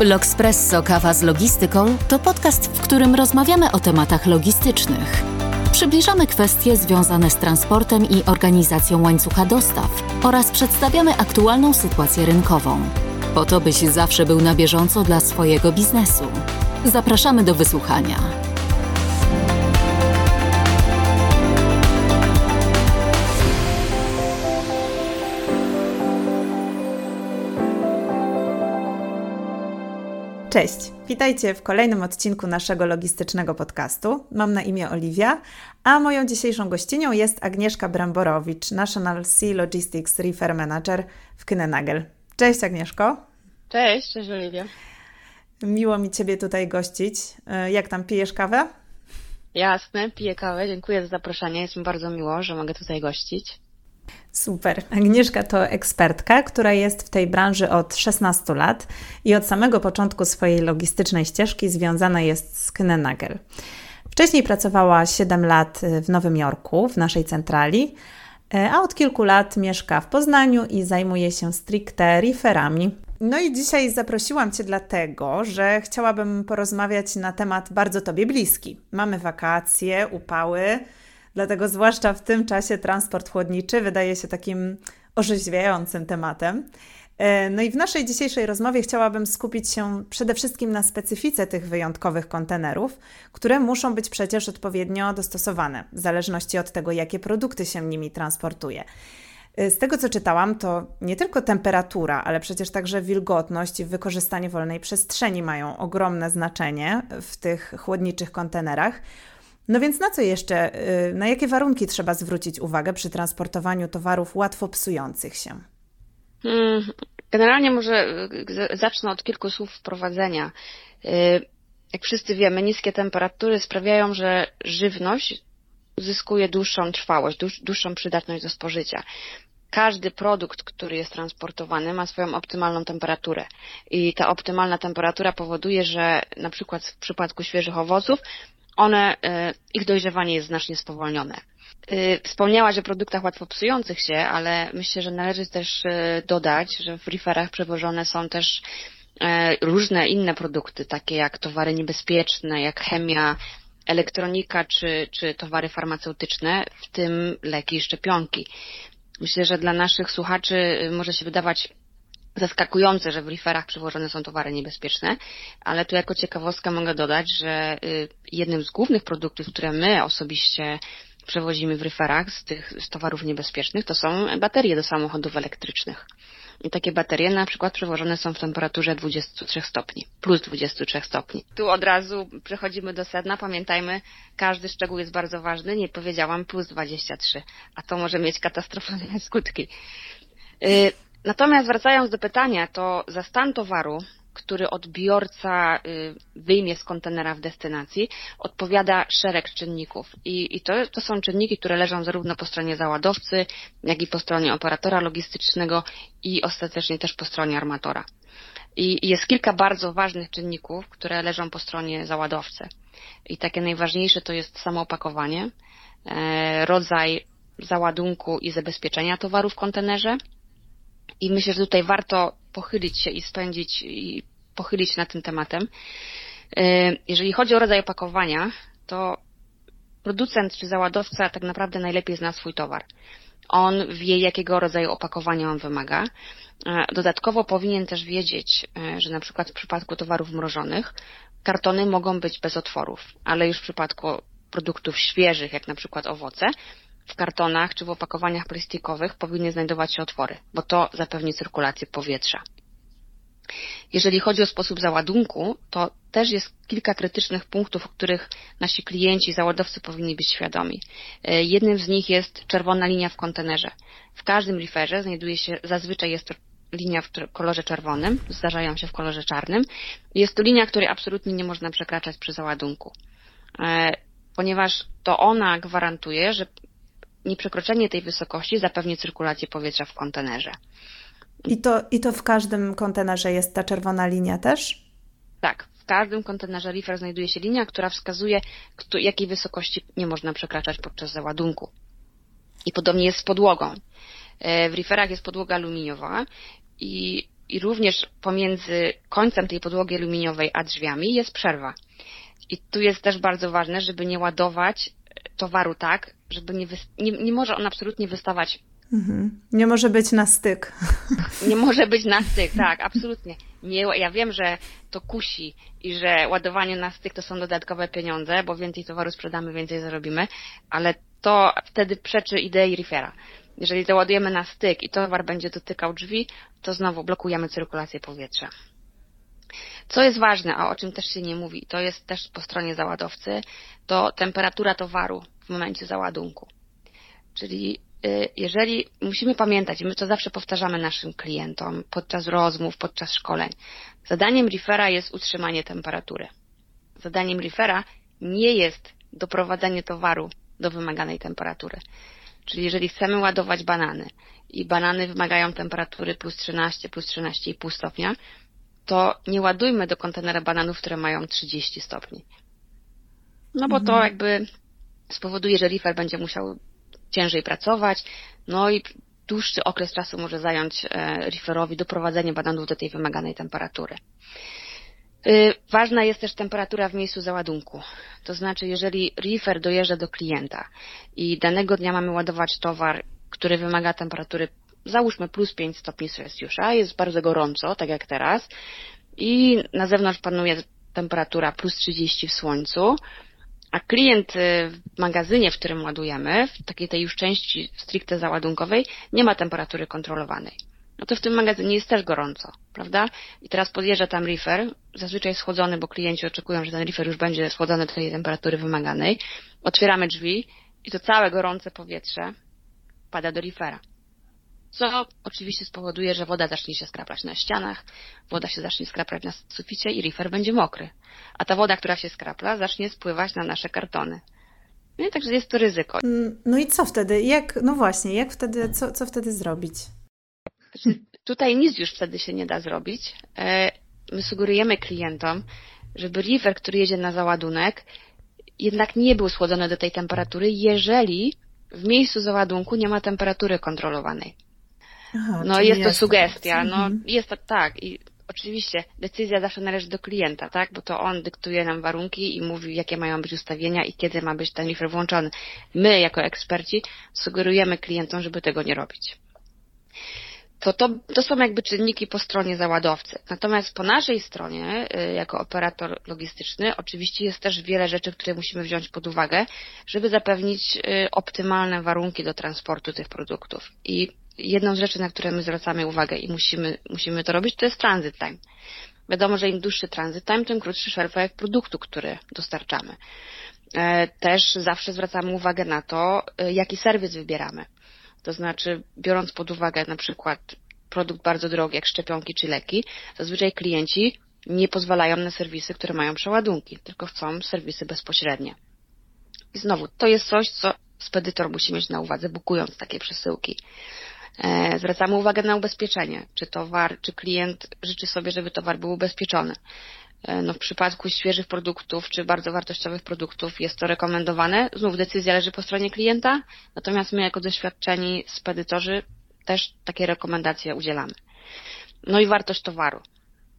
L'Oxpresso Kawa z Logistyką to podcast, w którym rozmawiamy o tematach logistycznych. Przybliżamy kwestie związane z transportem i organizacją łańcucha dostaw oraz przedstawiamy aktualną sytuację rynkową, po to byś zawsze był na bieżąco dla swojego biznesu. Zapraszamy do wysłuchania. Cześć, witajcie w kolejnym odcinku naszego logistycznego podcastu. Mam na imię Oliwia, a moją dzisiejszą gościnią jest Agnieszka Bramborowicz, National Sea Logistics Reefer Manager w Kynenagel. Cześć Agnieszko. Cześć, cześć Oliwia. Miło mi Ciebie tutaj gościć. E, jak tam pijesz kawę? Jasne, piję kawę. Dziękuję za zaproszenie. Jest mi bardzo miło, że mogę tutaj gościć. Super. Agnieszka to ekspertka, która jest w tej branży od 16 lat i od samego początku swojej logistycznej ścieżki związana jest z Knenagel. Wcześniej pracowała 7 lat w Nowym Jorku, w naszej centrali, a od kilku lat mieszka w Poznaniu i zajmuje się stricte referami. No i dzisiaj zaprosiłam Cię dlatego, że chciałabym porozmawiać na temat bardzo Tobie bliski. Mamy wakacje, upały, Dlatego zwłaszcza w tym czasie transport chłodniczy wydaje się takim orzeźwiającym tematem. E, no i w naszej dzisiejszej rozmowie chciałabym skupić się przede wszystkim na specyfice tych wyjątkowych kontenerów, które muszą być przecież odpowiednio dostosowane, w zależności od tego, jakie produkty się nimi transportuje. E, z tego co czytałam, to nie tylko temperatura, ale przecież także wilgotność i wykorzystanie wolnej przestrzeni mają ogromne znaczenie w tych chłodniczych kontenerach. No więc na co jeszcze, y, na jakie warunki trzeba zwrócić uwagę przy transportowaniu towarów łatwo psujących się? Hmm, generalnie może y, zacznę od kilku słów wprowadzenia. Y, jak wszyscy wiemy, niskie temperatury sprawiają, że żywność uzyskuje dłuższą trwałość, dłuższą przydatność do spożycia. Każdy produkt, który jest transportowany, ma swoją optymalną temperaturę. I ta optymalna temperatura powoduje, że na przykład w przypadku świeżych owoców one, e, ich dojrzewanie jest znacznie spowolnione. E, wspomniałaś o produktach łatwo psujących się, ale myślę, że należy też e, dodać, że w referach przewożone są też różne inne produkty, takie jak towary niebezpieczne, jak chemia, elektronika czy, czy towary farmaceutyczne, w tym leki i szczepionki. Myślę, że dla naszych słuchaczy może się wydawać zaskakujące, że w referach przywożone są towary niebezpieczne, ale tu jako ciekawostkę mogę dodać, że y, jednym z głównych produktów, które my osobiście przewozimy w referach z tych z towarów niebezpiecznych, to są baterie do samochodów elektrycznych. I takie baterie na przykład przewożone są w temperaturze 23 stopni, plus 23 stopni. Tu od razu przechodzimy do sedna. Pamiętajmy, każdy szczegół jest bardzo ważny. Nie powiedziałam plus 23, a to może mieć katastrofalne skutki. Y, Natomiast wracając do pytania, to za stan towaru, który odbiorca wyjmie z kontenera w destynacji, odpowiada szereg czynników. I, i to, to są czynniki, które leżą zarówno po stronie załadowcy, jak i po stronie operatora logistycznego i ostatecznie też po stronie armatora. I jest kilka bardzo ważnych czynników, które leżą po stronie załadowcy. I takie najważniejsze to jest samo opakowanie, e, rodzaj załadunku i zabezpieczenia towaru w kontenerze, i myślę, że tutaj warto pochylić się i spędzić i pochylić nad tym tematem. E, jeżeli chodzi o rodzaj opakowania, to producent czy załadowca tak naprawdę najlepiej zna swój towar. On wie, jakiego rodzaju opakowania on wymaga. E, dodatkowo powinien też wiedzieć, e, że na przykład w przypadku towarów mrożonych kartony mogą być bez otworów, ale już w przypadku produktów świeżych, jak na przykład owoce, w kartonach czy w opakowaniach plastikowych powinny znajdować się otwory, bo to zapewni cyrkulację powietrza. Jeżeli chodzi o sposób załadunku, to też jest kilka krytycznych punktów, o których nasi klienci, załadowcy powinni być świadomi. E, jednym z nich jest czerwona linia w kontenerze. W każdym referze znajduje się, zazwyczaj jest to linia w kolorze czerwonym, zdarzają się w kolorze czarnym. Jest to linia, której absolutnie nie można przekraczać przy załadunku, e, ponieważ to ona gwarantuje, że nieprzekroczenie tej wysokości zapewni cyrkulację powietrza w kontenerze. I to, I to w każdym kontenerze jest ta czerwona linia też? Tak, w każdym kontenerze reefer znajduje się linia, która wskazuje, jakiej wysokości nie można przekraczać podczas załadunku. I podobnie jest z podłogą. E, w reeferach jest podłoga aluminiowa i i również pomiędzy końcem tej podłogi aluminiowej a drzwiami jest przerwa. I tu jest też bardzo ważne, żeby nie ładować towaru tak, żeby nie, nie, nie może on absolutnie wystawać. Mhm. Nie może być na styk. Nie może być na styk, tak, absolutnie. Nie, ja wiem, że to kusi i że ładowanie na styk to są dodatkowe pieniądze, bo więcej towaru sprzedamy, więcej zarobimy, ale to wtedy przeczy idei reefera. Jeżeli załadujemy na styk i towar będzie dotykał drzwi, to znowu blokujemy cyrkulację powietrza. Co jest ważne, a o czym też się nie mówi, to jest też po stronie załadowcy, to temperatura towaru w momencie załadunku. Czyli y, jeżeli musimy pamiętać, i my to zawsze powtarzamy naszym klientom podczas rozmów, podczas szkoleń, zadaniem reefera jest utrzymanie temperatury. Zadaniem reefera nie jest doprowadzenie towaru do wymaganej temperatury. Czyli jeżeli chcemy ładować banany i banany wymagają temperatury plus 13, plus 13,5 stopnia, to nie ładujmy do kontenera bananów, które mają 30 stopni. No bo to mhm. jakby spowoduje, że reefer będzie musiał ciężej pracować, no i dłuższy okres czasu może zająć e, reeferowi doprowadzenie bananów do tej wymaganej temperatury. Y, ważna jest też temperatura w miejscu załadunku. To znaczy, jeżeli reefer dojeżdża do klienta i danego dnia mamy ładować towar, który wymaga temperatury załóżmy plus 5 stopni Celsjusza, jest bardzo gorąco, tak jak teraz, i na zewnątrz panuje temperatura plus 30 w słońcu, a klient y, w magazynie, w którym ładujemy, w takiej tej już części stricte załadunkowej, nie ma temperatury kontrolowanej. No to w tym magazynie jest też gorąco, prawda? I teraz podjeżdża tam reefer, zazwyczaj schłodzony, bo klienci oczekują, że ten reefer już będzie schłodzony do tej temperatury wymaganej. Otwieramy drzwi i to całe gorące powietrze pada do reefera co oczywiście spowoduje, że woda zacznie się skraplać na ścianach, woda się zacznie skraplać na suficie i reefer będzie mokry. A ta woda, która się skrapla, zacznie spływać na nasze kartony. No i także jest to ryzyko. Mm, no i co wtedy? Jak, no właśnie, jak wtedy, co, co wtedy zrobić? Znaczy, tutaj nic już wtedy się nie da zrobić. E, my sugerujemy klientom, żeby reefer, który jedzie na załadunek, jednak nie był schłodzony do tej temperatury, jeżeli w miejscu załadunku nie ma temperatury kontrolowanej. Aha, no jest to sugestia, no mhm. jest to tak i oczywiście decyzja zawsze należy do klienta, tak, bo to on dyktuje nam warunki i mówi jakie mają być ustawienia i kiedy ma być ten reefer włączony. My jako eksperci sugerujemy klientom, żeby tego nie robić. To, to, to są jakby czynniki po stronie załadowcy. Natomiast po naszej stronie, y, jako operator logistyczny, oczywiście jest też wiele rzeczy, które musimy wziąć pod uwagę, żeby zapewnić y, optymalne warunki do transportu tych produktów. I jedną z rzeczy, na które my zwracamy uwagę i musimy, musimy to robić, to jest transit time. Wiadomo, że im dłuższy transit time, tym krótszy shelf produktu, który dostarczamy. E, też zawsze zwracamy uwagę na to, e, jaki serwis wybieramy. To znaczy, biorąc pod uwagę na przykład produkt bardzo drogi, jak szczepionki czy leki, zazwyczaj klienci nie pozwalają na serwisy, które mają przeładunki, tylko chcą serwisy bezpośrednie. I znowu, to jest coś, co spedytor musi mieć na uwadze, bukując takie przesyłki. E, zwracamy uwagę na ubezpieczenie, czy towar, czy klient życzy sobie, żeby towar był ubezpieczony. E, no w przypadku świeżych produktów czy bardzo wartościowych produktów jest to rekomendowane. Znów decyzja leży po stronie klienta, natomiast my jako doświadczeni spedytorzy też takie rekomendacje udzielamy. No i wartość towaru.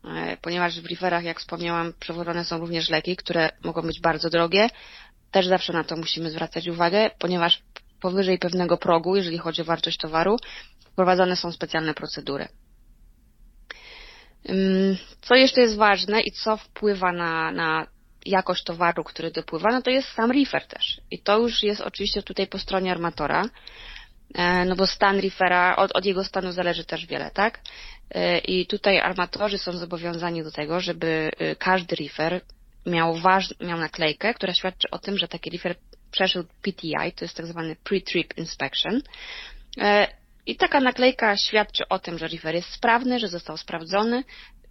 E, ponieważ w referach, jak wspomniałam, przewożone są również leki, które mogą być bardzo drogie, też zawsze na to musimy zwracać uwagę, ponieważ powyżej pewnego progu, jeżeli chodzi o wartość towaru, wprowadzane są specjalne procedury. Co jeszcze jest ważne i co wpływa na, na jakość towaru, który dopływa, no to jest sam reefer też. I to już jest oczywiście tutaj po stronie armatora, e, no bo stan reefera, od, od jego stanu zależy też wiele, tak? E, I tutaj armatorzy są zobowiązani do tego, żeby e, każdy reefer miał, waż, miał naklejkę, która świadczy o tym, że taki reefer przeszedł PTI, to jest tak zwany Pre-Trip Inspection. E, I taka naklejka świadczy o tym, że reefer jest sprawny, że został sprawdzony,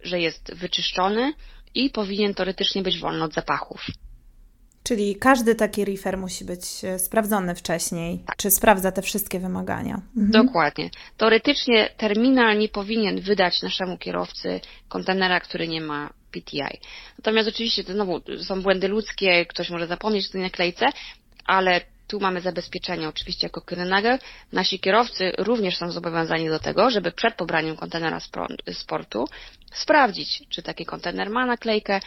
że jest wyczyszczony i powinien teoretycznie być wolny od zapachów. Czyli każdy taki reefer musi być e, sprawdzony wcześniej, tak. czy sprawdza te wszystkie wymagania. Mhm. Dokładnie. Teoretycznie terminal nie powinien wydać naszemu kierowcy kontenera, który nie ma PTI. Natomiast oczywiście to znowu są błędy ludzkie, ktoś może zapomnieć o tej naklejce, ale tu mamy zabezpieczenie oczywiście jako Kyrenager. Nasi kierowcy również są zobowiązani do tego, żeby przed pobraniem kontenera z portu sprawdzić, czy taki kontener ma naklejkę,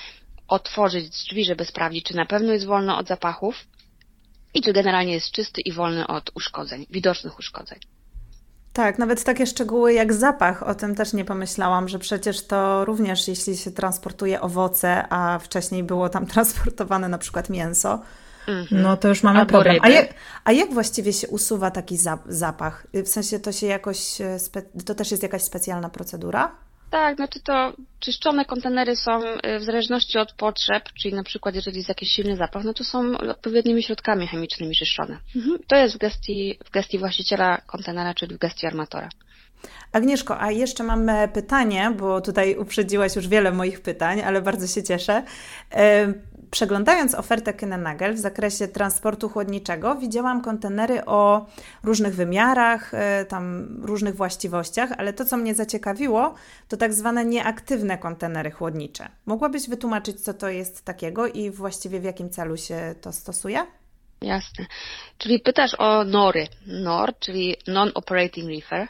otworzyć drzwi, żeby sprawdzić, czy na pewno jest wolno od zapachów i czy generalnie jest czysty i wolny od uszkodzeń, widocznych uszkodzeń. Tak, nawet takie szczegóły jak zapach, o tym też nie pomyślałam, że przecież to również jeśli się transportuje owoce, a wcześniej było tam transportowane na przykład mięso. No to już mamy Albo problem. A jak, a jak, właściwie się usuwa taki zapach? W sensie to się jakoś, e, to też jest jakaś specjalna procedura? Tak, znaczy to czyszczone kontenery są y, w zależności od potrzeb, czyli na przykład jeżeli jest jakiś silny zapach, no to są odpowiednimi środkami chemicznymi czyszczone. Mhm. To jest w gestii, w gestii właściciela kontenera, czyli w gestii armatora. Agnieszko, a jeszcze mamy pytanie, bo tutaj uprzedziłaś już wiele moich pytań, ale bardzo się cieszę. Przeglądając ofertę Kynenagel w zakresie transportu chłodniczego, widziałam kontenery o różnych wymiarach, e, tam różnych właściwościach, ale to, co mnie zaciekawiło, to tak zwane nieaktywne kontenery chłodnicze. Mogłabyś wytłumaczyć, co to jest takiego i właściwie w jakim celu się to stosuje? Jasne. Czyli pytasz o NORy. NOR, czyli Non-Operating Reefer.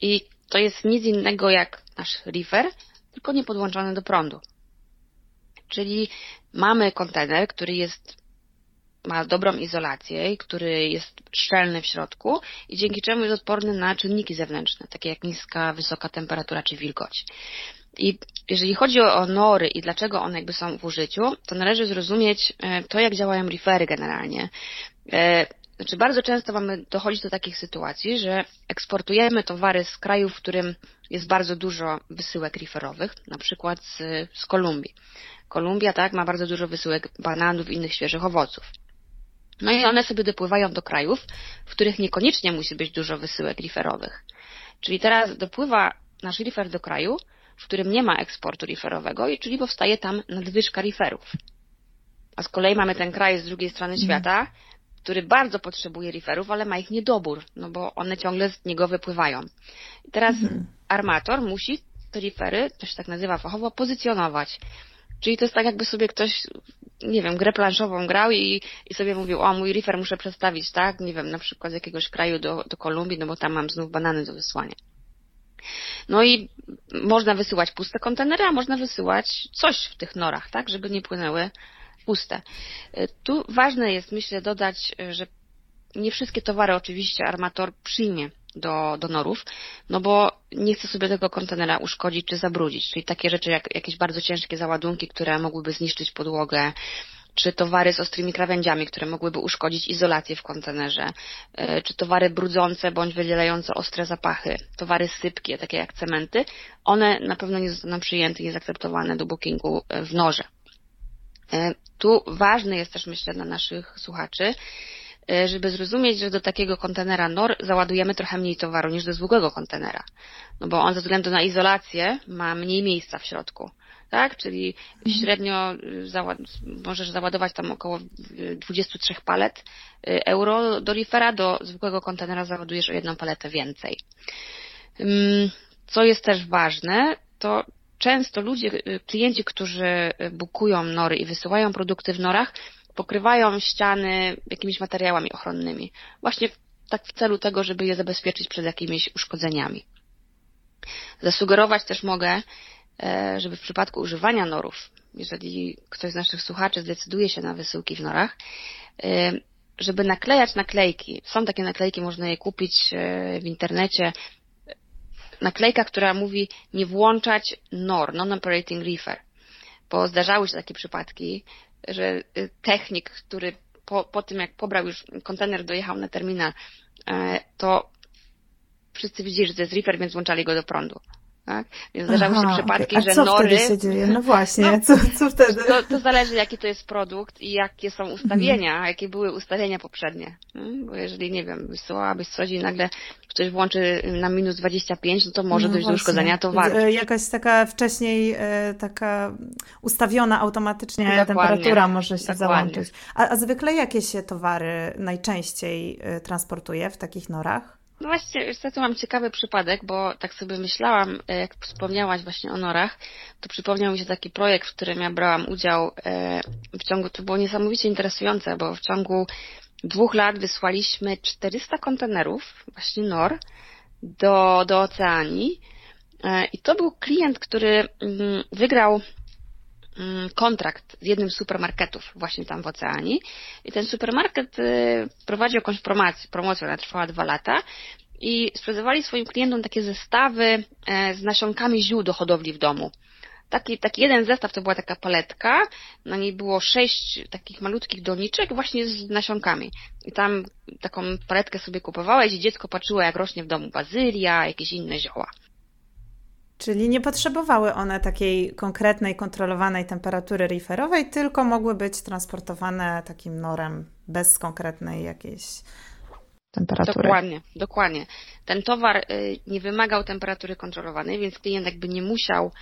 I to jest nic innego jak nasz reefer, tylko nie podłączony do prądu. Czyli mamy kontener, który jest, ma dobrą izolację, który jest szczelny w środku i dzięki czemu jest odporny na czynniki zewnętrzne, takie jak niska, wysoka temperatura czy wilgoć. I jeżeli chodzi o nory i dlaczego one jakby są w użyciu, to należy zrozumieć e, to, jak działają refery generalnie. E, znaczy bardzo często mamy dochodzić do takich sytuacji, że eksportujemy towary z kraju, w którym jest bardzo dużo wysyłek referowych, na przykład z, z Kolumbii. Kolumbia, tak, ma bardzo dużo wysyłek bananów i innych świeżych owoców. No i one sobie dopływają do krajów, w których niekoniecznie musi być dużo wysyłek riferowych. Czyli teraz dopływa nasz rifer do kraju, w którym nie ma eksportu riferowego i czyli powstaje tam nadwyżka riferów. A z kolei mamy ten kraj z drugiej strony mhm. świata, który bardzo potrzebuje riferów, ale ma ich niedobór, no bo one ciągle z niego wypływają. I teraz mhm. armator musi te rifery, to się tak nazywa fachowo, pozycjonować. Czyli to jest tak, jakby sobie ktoś, nie wiem, grę planszową grał i, i sobie mówił, o, mój refer muszę przestawić, tak, nie wiem, na przykład z jakiegoś kraju do, do Kolumbii, no bo tam mam znów banany do wysłania. No i można wysyłać puste kontenery, a można wysyłać coś w tych norach, tak, żeby nie płynęły puste. Tu ważne jest, myślę, dodać, że nie wszystkie towary oczywiście armator przyjmie do, do norów, no bo nie chce sobie tego kontenera uszkodzić czy zabrudzić, czyli takie rzeczy jak jakieś bardzo ciężkie załadunki, które mogłyby zniszczyć podłogę, czy towary z ostrymi krawędziami, które mogłyby uszkodzić izolację w kontenerze, e, czy towary brudzące bądź wydzielające ostre zapachy, towary sypkie, takie jak cementy, one na pewno nie zostaną przyjęte i zaakceptowane do bookingu e, w norze. E, tu ważny jest też, myślę, dla naszych słuchaczy, żeby zrozumieć, że do takiego kontenera NOR załadujemy trochę mniej towaru niż do zwykłego kontenera. No bo on ze względu na izolację ma mniej miejsca w środku. Tak? Czyli mhm. średnio y, załad możesz załadować tam około 23 palet y, euro do reefera, do zwykłego kontenera załadujesz o jedną paletę więcej. Co jest też ważne, to często ludzie, y, klienci, którzy bukują nory i wysyłają produkty w norach, pokrywają ściany jakimiś materiałami ochronnymi. Właśnie tak w celu tego, żeby je zabezpieczyć przed jakimiś uszkodzeniami. Zasugerować też mogę, e, żeby w przypadku używania norów, jeżeli ktoś z naszych słuchaczy zdecyduje się na wysyłki w norach, e, żeby naklejać naklejki. Są takie naklejki, można je kupić e, w internecie. Naklejka, która mówi nie włączać NOR, Non-Operating Reefer. Bo zdarzały się takie przypadki, że y, technik, który po, po tym jak pobrał już kontener, dojechał na terminal, e, to wszyscy widzieli, że to jest reefer, więc włączali go do prądu. Tak? Więc zdarzały się przypadki, okay. że co nory. Wtedy się dzieje? No właśnie, no, co, co wtedy? To, to zależy, jaki to jest produkt i jakie są ustawienia, mhm. jakie były ustawienia poprzednie. Hmm? Bo jeżeli, nie wiem, wysyłałabyś coś i nagle ktoś włączy na minus 25, no to może no dojść właśnie. do uszkodzenia towaru. E, jakaś taka wcześniej e, taka ustawiona automatycznie Dokładnie. temperatura może się Dokładnie. załączyć. A, a zwykle jakie się towary najczęściej e, transportuje w takich norach? No właśnie, niestety mam ciekawy przypadek, bo tak sobie myślałam, e, jak wspomniałaś właśnie o norach, to przypomniał mi się taki projekt, w którym ja brałam udział e, w ciągu, to było niesamowicie interesujące, bo w ciągu dwóch lat wysłaliśmy 400 kontenerów, właśnie NOR, do, do Oceanii. E, I to był klient, który mm, wygrał kontrakt z jednym z supermarketów właśnie tam w Oceanii. I ten supermarket y, prowadził jakąś promocję, promocję ona trwała dwa lata i sprzedawali swoim klientom takie zestawy e, z nasionkami ziół do hodowli w domu. Taki, taki jeden zestaw to była taka paletka, na niej było sześć takich malutkich doniczek właśnie z nasionkami. I tam taką paletkę sobie kupowałeś i dziecko patrzyło jak rośnie w domu bazylia, jakieś inne zioła. Czyli nie potrzebowały one takiej konkretnej, kontrolowanej temperatury referowej, tylko mogły być transportowane takim norem bez konkretnej jakiejś temperatury. Dokładnie, dokładnie. Ten towar y, nie wymagał temperatury kontrolowanej, więc klient jakby nie musiał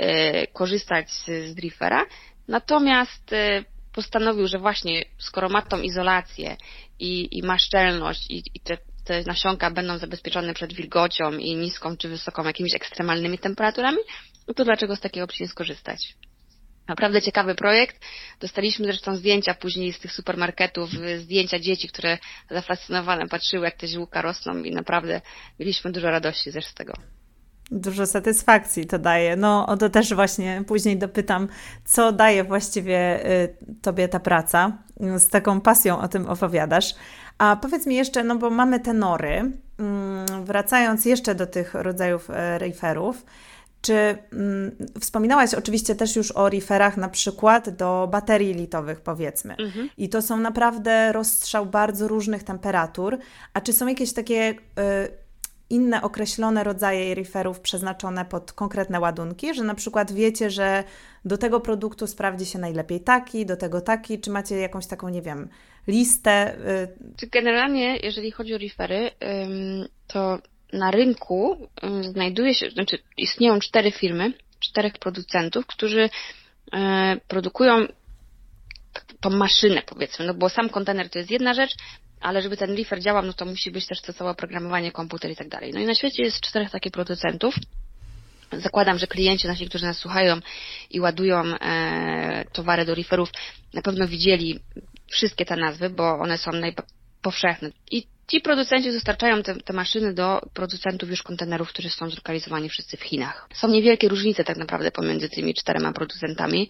y, korzystać z driftera. Natomiast y, postanowił, że właśnie skoro ma tą izolację i, i ma szczelność i, i te, te nasionka będą zabezpieczone przed wilgocią i niską czy wysoką jakimiś ekstremalnymi temperaturami, no to dlaczego z takiej opcji nie skorzystać? Naprawdę ciekawy projekt. Dostaliśmy zresztą zdjęcia później z tych supermarketów, zdjęcia dzieci, które zafascynowane patrzyły, jak te ziółka rosną i naprawdę mieliśmy dużo radości też z tego. Dużo satysfakcji to daje. No, to też właśnie później dopytam, co daje właściwie y, Tobie ta praca. Z taką pasją o tym opowiadasz. A powiedz mi jeszcze, no bo mamy te nory, mm, wracając jeszcze do tych rodzajów e, referów, czy mm, wspominałaś oczywiście też już o referach na przykład do baterii litowych powiedzmy. Mhm. I to są naprawdę rozstrzał bardzo różnych temperatur. A czy są jakieś takie y, inne określone rodzaje referów przeznaczone pod konkretne ładunki, że na przykład wiecie, że do tego produktu sprawdzi się najlepiej taki, do tego taki, czy macie jakąś taką, nie wiem, listę? Y... Generalnie, jeżeli chodzi o refery, to na rynku znajduje się, znaczy istnieją cztery firmy, czterech producentów, którzy e, produkują tą maszynę, powiedzmy, no bo sam kontener to jest jedna rzecz, ale żeby ten reefer działał, no to musi być też to całe oprogramowanie, komputer i tak dalej. No i na świecie jest czterech takich producentów. Zakładam, że klienci nasi, którzy nas słuchają i ładują e, towary do reeferów, na pewno widzieli wszystkie te nazwy, bo one są najpowszechne. I Ci producenci dostarczają te, te, maszyny do producentów już kontenerów, którzy są zlokalizowani wszyscy w Chinach. Są niewielkie różnice tak naprawdę pomiędzy tymi czterema producentami.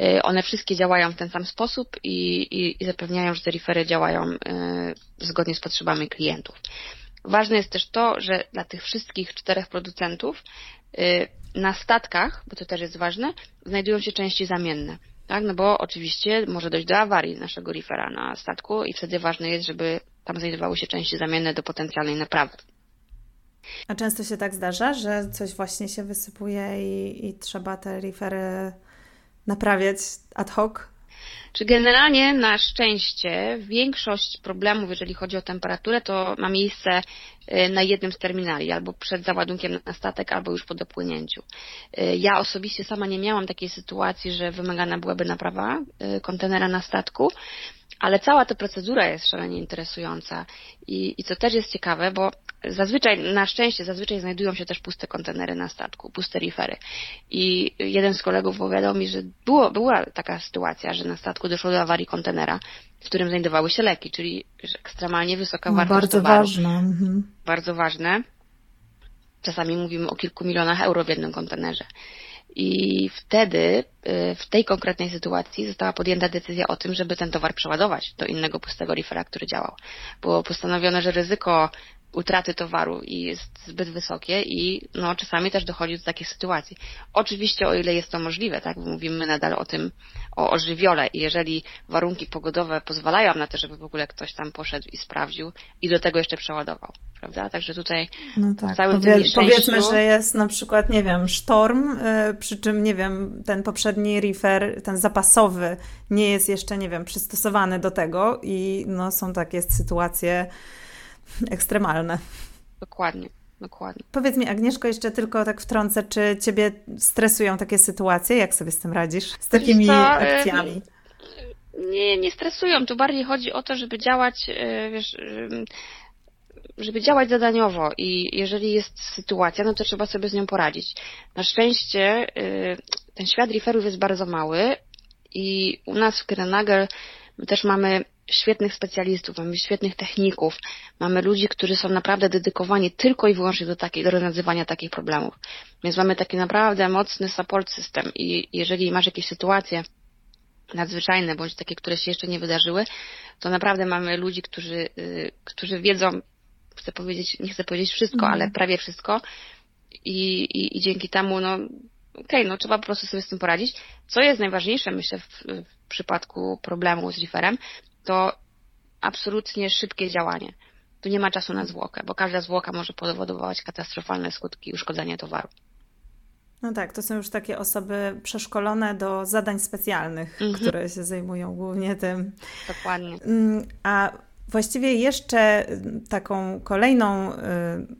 Y, one wszystkie działają w ten sam sposób i, i, i zapewniają, że te refery działają y, zgodnie z potrzebami klientów. Ważne jest też to, że dla tych wszystkich czterech producentów y, na statkach, bo to też jest ważne, znajdują się części zamienne. Tak, no bo oczywiście może dojść do awarii naszego reefera na statku i wtedy ważne jest, żeby tam znajdowały się części zamienne do potencjalnej naprawy. A często się tak zdarza, że coś właśnie się wysypuje i, i trzeba te refery naprawiać ad hoc? Czy generalnie na szczęście większość problemów, jeżeli chodzi o temperaturę, to ma miejsce y, na jednym z terminali, albo przed załadunkiem na statek, albo już po dopłynięciu. Y, ja osobiście sama nie miałam takiej sytuacji, że wymagana byłaby naprawa y, kontenera na statku, ale cała ta procedura jest szalenie interesująca i, i co też jest ciekawe, bo zazwyczaj, na szczęście, zazwyczaj znajdują się też puste kontenery na statku, puste rifery. I jeden z kolegów powiedział mi, że było, była taka sytuacja, że na statku doszło do awarii kontenera, w którym znajdowały się leki, czyli ekstremalnie wysoka no, wartość Bardzo towaru. ważne. Mhm. Bardzo ważne. Czasami mówimy o kilku milionach euro w jednym kontenerze. I wtedy, y, w tej konkretnej sytuacji, została podjęta decyzja o tym, żeby ten towar przeładować do innego pustego reefera, który działał. Było postanowione, że ryzyko utraty towaru i jest zbyt wysokie i no, czasami też dochodzi do takich sytuacji. Oczywiście o ile jest to możliwe, tak, mówimy nadal o tym, o, o żywiole i jeżeli warunki pogodowe pozwalają na to, żeby w ogóle ktoś tam poszedł i sprawdził i do tego jeszcze przeładował, prawda? Także tutaj no tak. całym Powie, Powiedzmy, że jest na przykład, nie wiem, sztorm, yy, przy czym, nie wiem, ten poprzedni reefer, ten zapasowy nie jest jeszcze, nie wiem, przystosowany do tego i no są takie sytuacje, ekstremalne. Dokładnie. Dokładnie. Powiedz mi, Agnieszko, jeszcze tylko tak wtrącę, czy Ciebie stresują takie sytuacje? Jak sobie z tym radzisz? Z takimi co, akcjami? Nie, nie stresują. Tu bardziej chodzi o to, żeby działać, e, wiesz, żeby działać zadaniowo i jeżeli jest sytuacja, no to trzeba sobie z nią poradzić. Na szczęście e, ten świat referów jest bardzo mały i u nas w Kerenager my też mamy świetnych specjalistów, mamy świetnych techników, mamy ludzi, którzy są naprawdę dedykowani tylko i wyłącznie do, takiej, do rozwiązywania takich problemów. Więc mamy taki naprawdę mocny support system i jeżeli masz jakieś sytuacje nadzwyczajne, bądź takie, które się jeszcze nie wydarzyły, to naprawdę mamy ludzi, którzy, y, którzy wiedzą, chcę powiedzieć, nie chcę powiedzieć wszystko, ale prawie wszystko i, i, i dzięki temu, no, okej, okay, no trzeba po prostu sobie z tym poradzić. Co jest najważniejsze, myślę, w, w przypadku problemu z referem, to absolutnie szybkie działanie. Tu nie ma czasu na zwłokę, bo każda zwłoka może powodować katastrofalne skutki i uszkodzenie towaru. No tak, to są już takie osoby przeszkolone do zadań specjalnych, mhm. które się zajmują głównie tym. Dokładnie. Mm, a właściwie jeszcze taką kolejną y,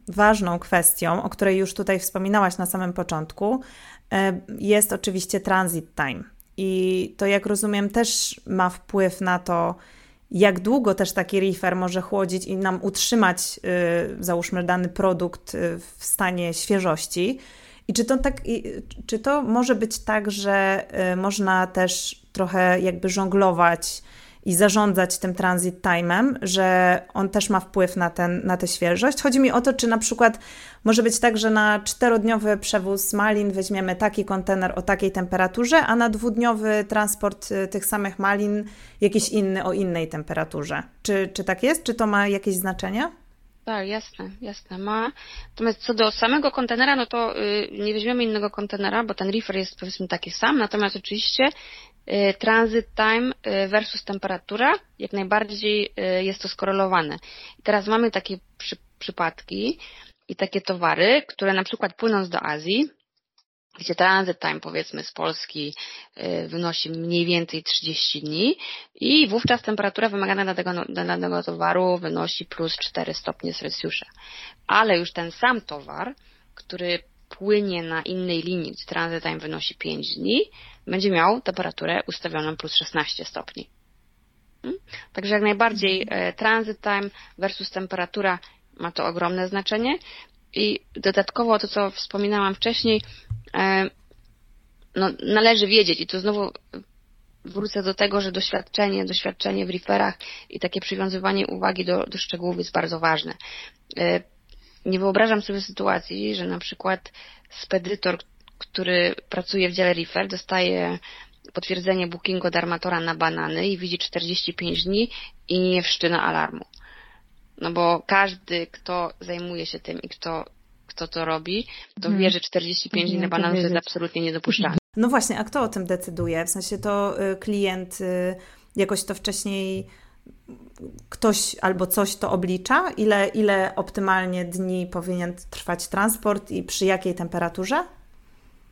ważną kwestią, o której już tutaj wspominałaś na samym początku, y, jest oczywiście transit time. I to, jak rozumiem, też ma wpływ na to, jak długo też taki reefer może chłodzić i nam utrzymać, yy, załóżmy, dany produkt yy, w stanie świeżości. I czy to, tak, czy to może być tak, że yy, można też trochę jakby żonglować i zarządzać tym transit time'em, że on też ma wpływ na, ten, na tę świeżość. Chodzi mi o to, czy na przykład może być tak, że na czterodniowy przewóz malin weźmiemy taki kontener o takiej temperaturze, a na dwudniowy transport y, tych samych malin jakiś inny o innej temperaturze. Czy, czy tak jest? Czy to ma jakieś znaczenie? Tak, jasne, jasne, ma. Natomiast co do samego kontenera, no to y, nie weźmiemy innego kontenera, bo ten reefer jest powiedzmy taki sam, natomiast oczywiście transit time y, versus temperatura, jak najbardziej y, jest to skorelowane. I teraz mamy takie przy, przypadki i takie towary, które na przykład płynąc do Azji, gdzie transit time powiedzmy z Polski wynosi mniej więcej 30 dni i wówczas temperatura wymagana dla tego, dla danego towaru wynosi plus 4 stopnie Celsjusza. Ale już ten sam towar, który płynie na innej linii, gdzie transit time wynosi 5 dni, będzie miał temperaturę ustawioną plus 16 stopni. Hmm? Także jak najbardziej e, transit time versus temperatura ma to ogromne znaczenie i dodatkowo to, co wspominałam wcześniej, e, no, należy wiedzieć i tu znowu wrócę do tego, że doświadczenie, doświadczenie w referach i takie przywiązywanie uwagi do, do szczegółów jest bardzo ważne. Nie wyobrażam sobie sytuacji, że na przykład spedytor, który pracuje w dziale refer, dostaje potwierdzenie bookingu od armatora na banany i widzi 45 dni i nie wszczyna alarmu. No bo każdy, kto zajmuje się tym i kto, kto to robi, to hmm. wie, że 45 dni na banany to jest absolutnie niedopuszczalne. No właśnie, a kto o tym decyduje? W sensie to y, klient y, jakoś to wcześniej ktoś albo coś to oblicza, ile, ile optymalnie dni powinien trwać transport i przy jakiej temperaturze?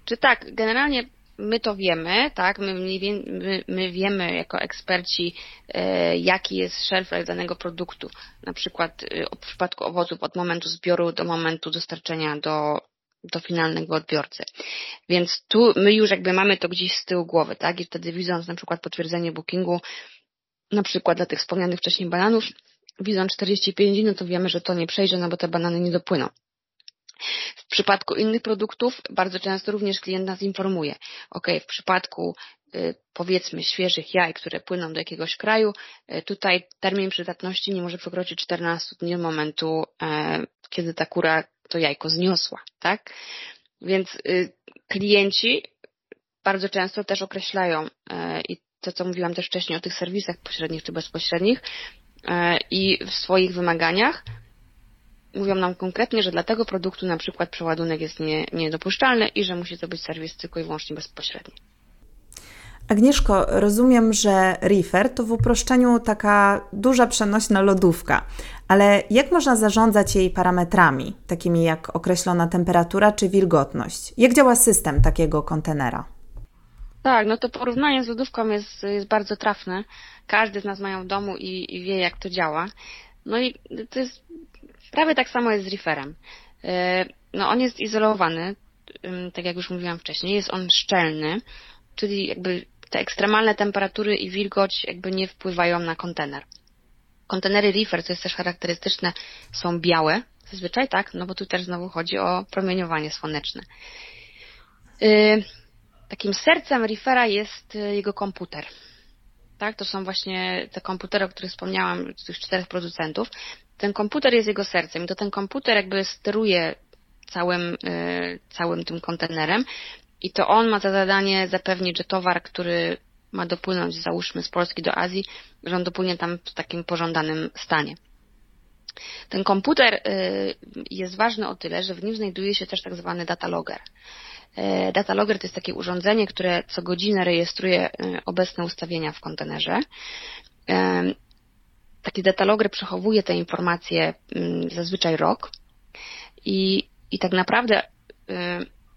Czy tak, generalnie my to wiemy, tak, my, my, my wiemy jako eksperci, e, jaki jest shelf life danego produktu. Na przykład e, w przypadku owoców od momentu zbioru do momentu dostarczenia do, do finalnego odbiorcy. Więc tu my już jakby mamy to gdzieś z tyłu głowy, tak, i wtedy widząc na przykład potwierdzenie bookingu, na przykład dla tych wspomnianych wcześniej bananów, widząc 45 dni, no to wiemy, że to nie przejdzie, no bo te banany nie dopłyną. W przypadku innych produktów bardzo często również klient nas informuje. Ok, w przypadku y, powiedzmy świeżych jaj, które płyną do jakiegoś kraju, y, tutaj termin przydatności nie może przekroczyć 14 dni od momentu, e, kiedy ta kura to jajko zniosła, tak? Więc y, klienci bardzo często też określają e, i to, co mówiłam też wcześniej o tych serwisach pośrednich czy bezpośrednich e, i w swoich wymaganiach mówią nam konkretnie, że dla tego produktu na przykład przeładunek jest nie, niedopuszczalny i że musi to być serwis tylko i wyłącznie bezpośredni. Agnieszko, rozumiem, że reefer to w uproszczeniu taka duża przenośna lodówka, ale jak można zarządzać jej parametrami, takimi jak określona temperatura czy wilgotność? Jak działa system takiego kontenera? Tak, no to porównanie z lodówką jest, jest bardzo trafne. Każdy z nas mają w domu i, i wie, jak to działa. No i to jest prawie tak samo jest z referem. E, no on jest izolowany, tak jak już mówiłam wcześniej, jest on szczelny, czyli jakby te ekstremalne temperatury i wilgoć jakby nie wpływają na kontener. Kontenery reefer, co jest też charakterystyczne, są białe, zazwyczaj tak, no bo tu też znowu chodzi o promieniowanie słoneczne. Takim sercem reefera jest e, jego komputer tak, to są właśnie te komputery, o których wspomniałam, tych czterech producentów. Ten komputer jest jego sercem i to ten komputer jakby steruje całym, y, całym tym kontenerem i to on ma za zadanie zapewnić, że towar, który ma dopłynąć, załóżmy, z Polski do Azji, że on dopłynie tam w takim pożądanym stanie. Ten komputer y, jest ważny o tyle, że w nim znajduje się też tak zwany data logger. Y, data logger to jest takie urządzenie, które co godzinę rejestruje obecne ustawienia w kontenerze. Taki data logger przechowuje te informacje mm, zazwyczaj rok i, i tak naprawdę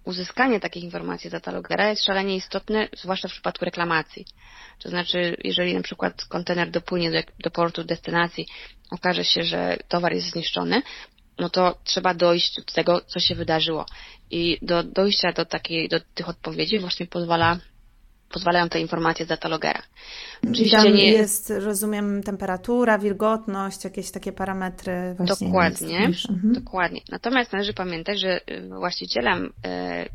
uzyskanie takich informacji z datalogera jest szalenie istotne, zwłaszcza w przypadku reklamacji. To znaczy, jeżeli na przykład kontener dopłynie do, do portu destynacji, okaże się, że towar jest zniszczony, no to trzeba dojść do tego, co się wydarzyło. I do dojścia do takiej, do tych odpowiedzi właśnie pozwala pozwalają te informacje z datalogera. Oczywiście tam nie... jest, rozumiem, temperatura, wilgotność, jakieś takie parametry. Dokładnie, mhm. dokładnie. Natomiast należy pamiętać, że y, właścicielem y,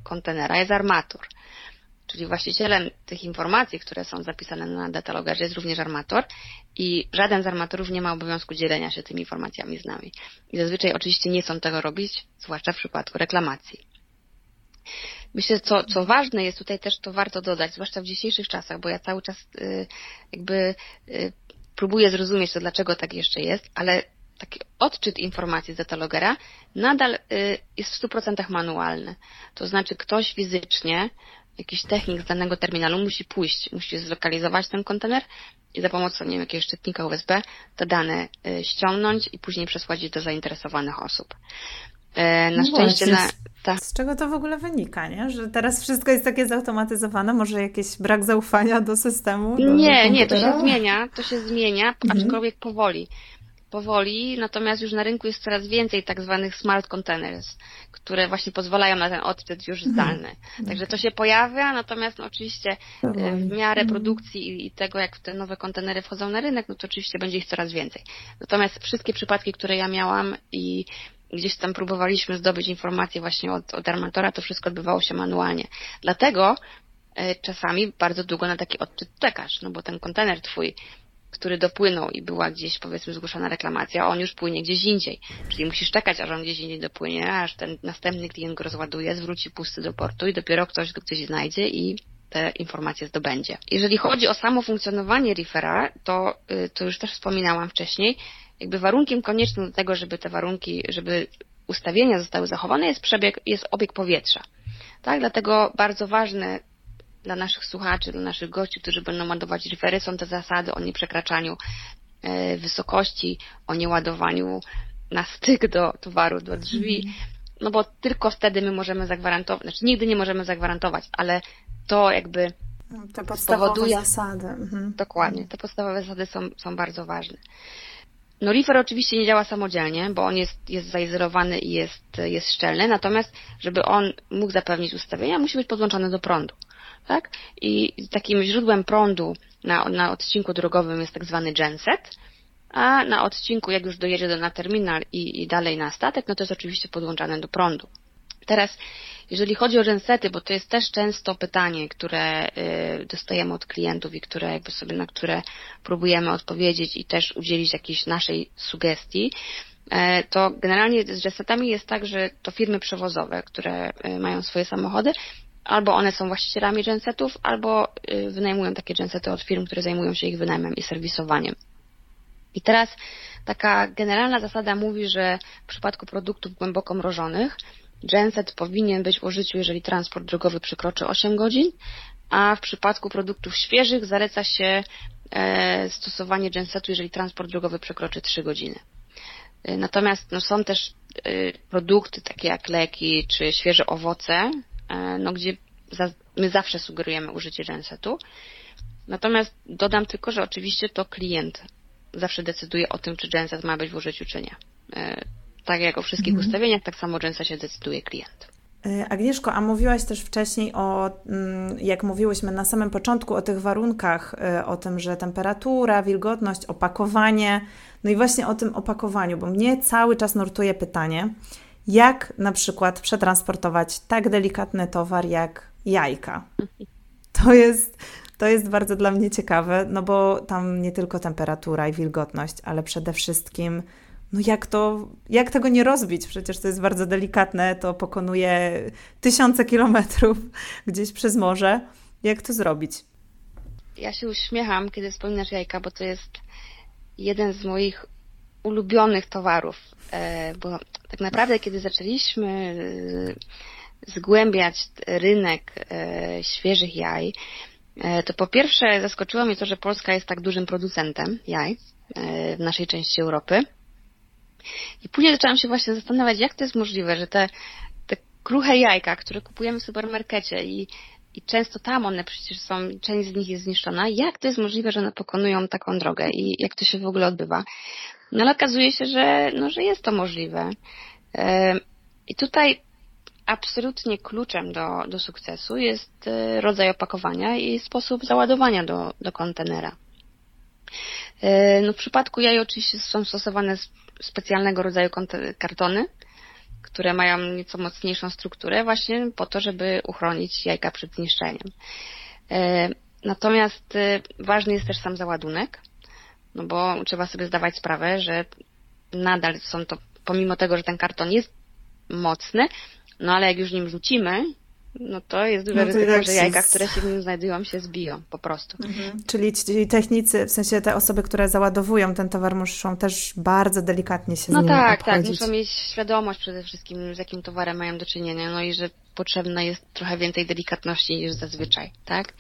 kontenera jest armator. Czyli właścicielem tych informacji, które są zapisane na datalogerze jest również armator i żaden z armatorów nie ma obowiązku dzielenia się tymi informacjami z nami. I zazwyczaj oczywiście nie chcą tego robić, zwłaszcza w przypadku reklamacji. Myślę, co, co ważne jest tutaj też, to warto dodać, zwłaszcza w dzisiejszych czasach, bo ja cały czas y, jakby y, próbuję zrozumieć to, dlaczego tak jeszcze jest, ale taki odczyt informacji z datalogera nadal y, jest w 100% manualny. To znaczy ktoś fizycznie, jakiś technik z danego terminalu musi pójść, musi zlokalizować ten kontener i za pomocą nie wiem, jakiegoś czytnika USB te dane ściągnąć i później przesłać do zainteresowanych osób. E, na no szczęście na, ta... Z czego to w ogóle wynika, nie? Że teraz wszystko jest takie zautomatyzowane, może jakiś brak zaufania do systemu? Do nie, nie, to się zmienia, to się zmienia, mhm. aczkolwiek powoli. Powoli, natomiast już na rynku jest coraz więcej tak zwanych smart containers, które właśnie pozwalają na ten odczyt już mhm. zdalny. Mhm. Także to się pojawia, natomiast no, oczywiście e, w miarę mhm. produkcji i tego, jak te nowe kontenery wchodzą na rynek, no to oczywiście będzie ich coraz więcej. Natomiast wszystkie przypadki, które ja miałam i gdzieś tam próbowaliśmy zdobyć informacje właśnie od, od armatora, to wszystko odbywało się manualnie. Dlatego e, czasami bardzo długo na taki odczyt czekasz, no bo ten kontener twój, który dopłynął i była gdzieś powiedzmy zgłoszona reklamacja, on już płynie gdzieś indziej. Czyli musisz czekać, aż on gdzieś indziej dopłynie, aż ten następny klient go rozładuje, zwróci pusty do portu i dopiero ktoś go gdzieś znajdzie i te informacje zdobędzie. Jeżeli chodzi o samo funkcjonowanie reefera, to, y, to już też wspominałam wcześniej, jakby warunkiem koniecznym do tego, żeby te warunki, żeby ustawienia zostały zachowane, jest przebieg, jest obieg powietrza. Tak, dlatego bardzo ważne dla naszych słuchaczy, dla naszych gości, którzy będą ładować refery, są te zasady o nieprzekraczaniu e, wysokości, o nieładowaniu na styk do towaru, do drzwi, mhm. no bo tylko wtedy my możemy zagwarantować, znaczy nigdy nie możemy zagwarantować, ale to jakby te podstawowe spowoduje, zasady. Mhm. Dokładnie, te podstawowe zasady są, są bardzo ważne. No Reaper oczywiście nie działa samodzielnie, bo on jest, jest zaizolowany i jest, jest szczelny, natomiast żeby on mógł zapewnić ustawienia, musi być podłączony do prądu. Tak? I takim źródłem prądu na, na odcinku drogowym jest tak zwany genset, a na odcinku, jak już dojedzie do, na terminal i, i dalej na statek, no to jest oczywiście podłączane do prądu. Teraz jeżeli chodzi o gensety, bo to jest też często pytanie, które y, dostajemy od klientów i które jakby sobie, na które próbujemy odpowiedzieć i też udzielić jakiejś naszej sugestii, e, to generalnie z gensetami jest tak, że to firmy przewozowe, które y, mają swoje samochody, albo one są właścicielami gensetów, albo y, wynajmują takie gensety od firm, które zajmują się ich wynajmem i serwisowaniem. I teraz taka generalna zasada mówi, że w przypadku produktów głęboko mrożonych Genset powinien być w użyciu, jeżeli transport drogowy przekroczy 8 godzin, a w przypadku produktów świeżych zaleca się e, stosowanie gensetu, jeżeli transport drogowy przekroczy 3 godziny. E, natomiast no, są też e, produkty takie jak leki czy świeże owoce, no, gdzie my zawsze sugerujemy użycie gensetu. Natomiast dodam tylko, że oczywiście to klient zawsze decyduje o tym, czy genset ma być w użyciu, czy nie tak jak o wszystkich mhm. ustawieniach, tak samo często się decyduje klient. E, Agnieszko, a mówiłaś też wcześniej o, mm, jak mówiłyśmy na samym początku, o tych warunkach, e, o tym, że temperatura, wilgotność, opakowanie, no i właśnie o tym opakowaniu, bo mnie cały czas nurtuje pytanie, jak na przykład przetransportować tak delikatny towar jak jajka. To jest To jest bardzo dla mnie ciekawe, no bo tam nie tylko temperatura i wilgotność, ale przede wszystkim no jak to, jak tego nie rozbić? Przecież to jest bardzo delikatne, to pokonuje tysiące kilometrów gdzieś przez morze. Jak to zrobić? Ja się uśmiecham, kiedy wspominasz jajka, bo to jest jeden z moich ulubionych towarów, e, bo tak naprawdę kiedy zaczęliśmy e, zgłębiać rynek e, świeżych jaj, to po pierwsze zaskoczyło mnie to, że Polska jest tak dużym producentem jaj w naszej części Europy. I później zaczęłam się właśnie zastanawiać, jak to jest możliwe, że te, te kruche jajka, które kupujemy w supermarkecie i, i często tam one przecież są, część z nich jest zniszczona, jak to jest możliwe, że one pokonują taką drogę i jak to się w ogóle odbywa? No ale okazuje się, że, no, że jest to możliwe. I tutaj absolutnie kluczem do, do sukcesu jest e, rodzaj opakowania i sposób załadowania do, do kontenera. E, no w przypadku jaj oczywiście są stosowane specjalnego rodzaju kartony, które mają nieco mocniejszą strukturę właśnie po to, żeby uchronić jajka przed zniszczeniem. E, natomiast ważny jest też sam załadunek, no bo trzeba sobie zdawać sprawę, że nadal są to, pomimo tego, że ten karton jest mocny, no ale jak już nim rzucimy, no to jest duże no ryzyko, że jajka, które się w nim znajdują, się zbiją po prostu. Mhm. Czyli ci technicy, w sensie te osoby, które załadowują ten towar, muszą też bardzo delikatnie się no z nim tak, obchodzić. tak, muszą mieć świadomość przede wszystkim, z jakim towarem mają do czynienia, no i że potrzebna jest trochę więcej delikatności niż zazwyczaj, tak?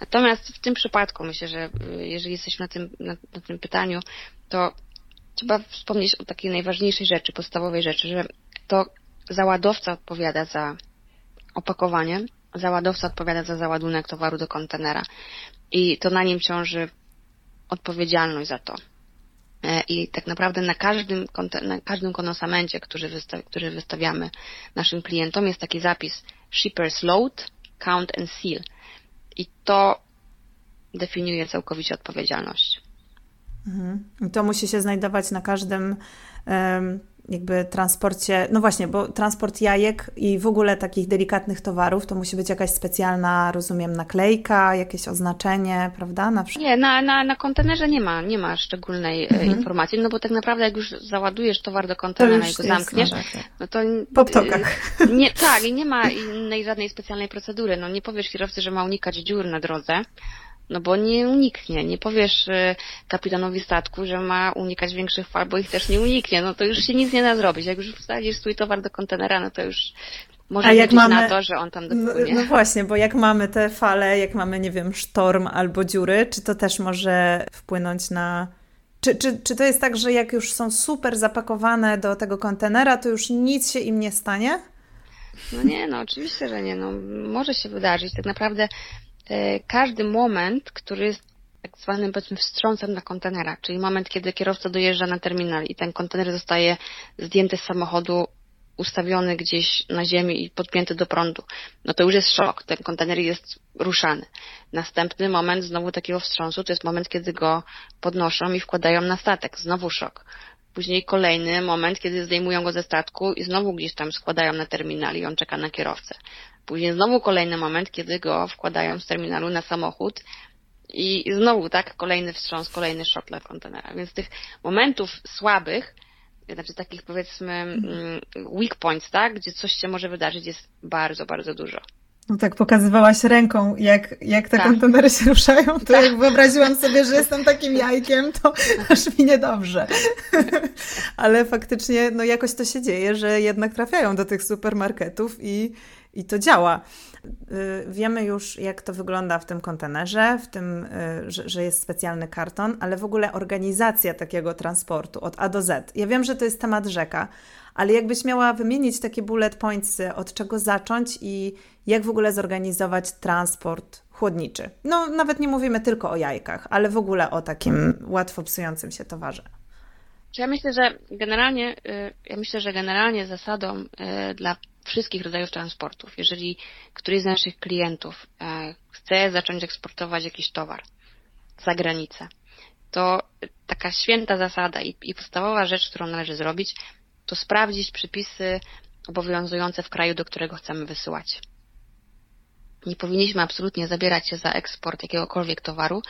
Natomiast w tym przypadku myślę, że y, jeżeli jesteśmy na tym, na, na tym pytaniu, to trzeba wspomnieć o takiej najważniejszej rzeczy, podstawowej rzeczy, że to załadowca odpowiada za opakowanie, załadowca odpowiada za załadunek towaru do kontenera i to na nim ciąży odpowiedzialność za to. E, I tak naprawdę na każdym, na każdym konosamencie, który, który wystawiamy naszym klientom, jest taki zapis Shippers Load, Count and Seal. I to definiuje całkowicie odpowiedzialność. Mhm. I to musi się znajdować na każdym jakby transporcie, no właśnie, bo transport jajek i w ogóle takich delikatnych towarów, to musi być jakaś specjalna, rozumiem, naklejka, jakieś oznaczenie, prawda? Na Nie, na, na, na kontenerze nie ma, nie ma szczególnej e, mhm. informacji, no bo tak naprawdę jak już załadujesz towar do kontenera i go zamkniesz, no, tak, tak. no to... Po ptokach. Nie, tak, i nie ma innej żadnej specjalnej procedury, no nie powiesz kierowcy, że ma unikać dziur na drodze, no bo nie uniknie. Nie powiesz y, kapitanowi statku, że ma unikać większych fal, bo ich też nie uniknie. No to już się nic nie da zrobić. Jak już wsadzisz swój towar do kontenera, no to już może jak mamy, na to, że on tam dopłynie. No, no, właśnie, bo jak mamy te fale, jak mamy, nie wiem, sztorm albo dziury, czy to też może wpłynąć na... Czy, czy, czy to jest tak, że jak już są super zapakowane do tego kontenera, to już nic się im nie stanie? No nie, no oczywiście, że nie. No, może się wydarzyć. Tak naprawdę każdy moment, który jest tak zwanym powiedzmy wstrząsem na kontenera, czyli moment, kiedy kierowca dojeżdża na terminal i ten kontener zostaje zdjęty z samochodu, ustawiony gdzieś na ziemi i podpięty do prądu, no to już jest szok, ten kontener jest ruszany. Następny moment znowu takiego wstrząsu to jest moment, kiedy go podnoszą i wkładają na statek, znowu szok. Później kolejny moment, kiedy zdejmują go ze statku i znowu gdzieś tam składają na terminal i on czeka na kierowcę. Później znowu kolejny moment, kiedy go wkładają z terminalu na samochód i znowu, tak, kolejny wstrząs, kolejny szok dla kontenera. Więc tych momentów słabych, znaczy takich powiedzmy mm, weak points, tak, gdzie coś się może wydarzyć jest bardzo, bardzo dużo. No tak, pokazywałaś ręką, jak, jak te tak. kontenery się ruszają, to tak. jak wyobraziłam sobie, że jestem takim jajkiem, to aż mi niedobrze. Ale faktycznie, no jakoś to się dzieje, że jednak trafiają do tych supermarketów i, i to działa. Y, wiemy już, jak to wygląda w tym kontenerze, w tym, y, że, jest specjalny karton, ale w ogóle organizacja takiego transportu od A do Z. Ja wiem, że to jest temat rzeka, ale jakbyś miała wymienić takie bullet points, od czego zacząć i jak w ogóle zorganizować transport chłodniczy. No, nawet nie mówimy tylko o jajkach, ale w ogóle o takim łatwo psującym się towarze. Ja myślę, że generalnie, y, ja myślę, że generalnie zasadą dla wszystkich rodzajów transportów. Jeżeli któryś z naszych klientów e, chce zacząć eksportować jakiś towar za granicę, to taka święta zasada i, podstawowa rzecz, którą należy zrobić, to sprawdzić przepisy obowiązujące w kraju, do którego chcemy wysyłać. nie powinniśmy absolutnie zabierać się za eksport jakiegokolwiek towaru,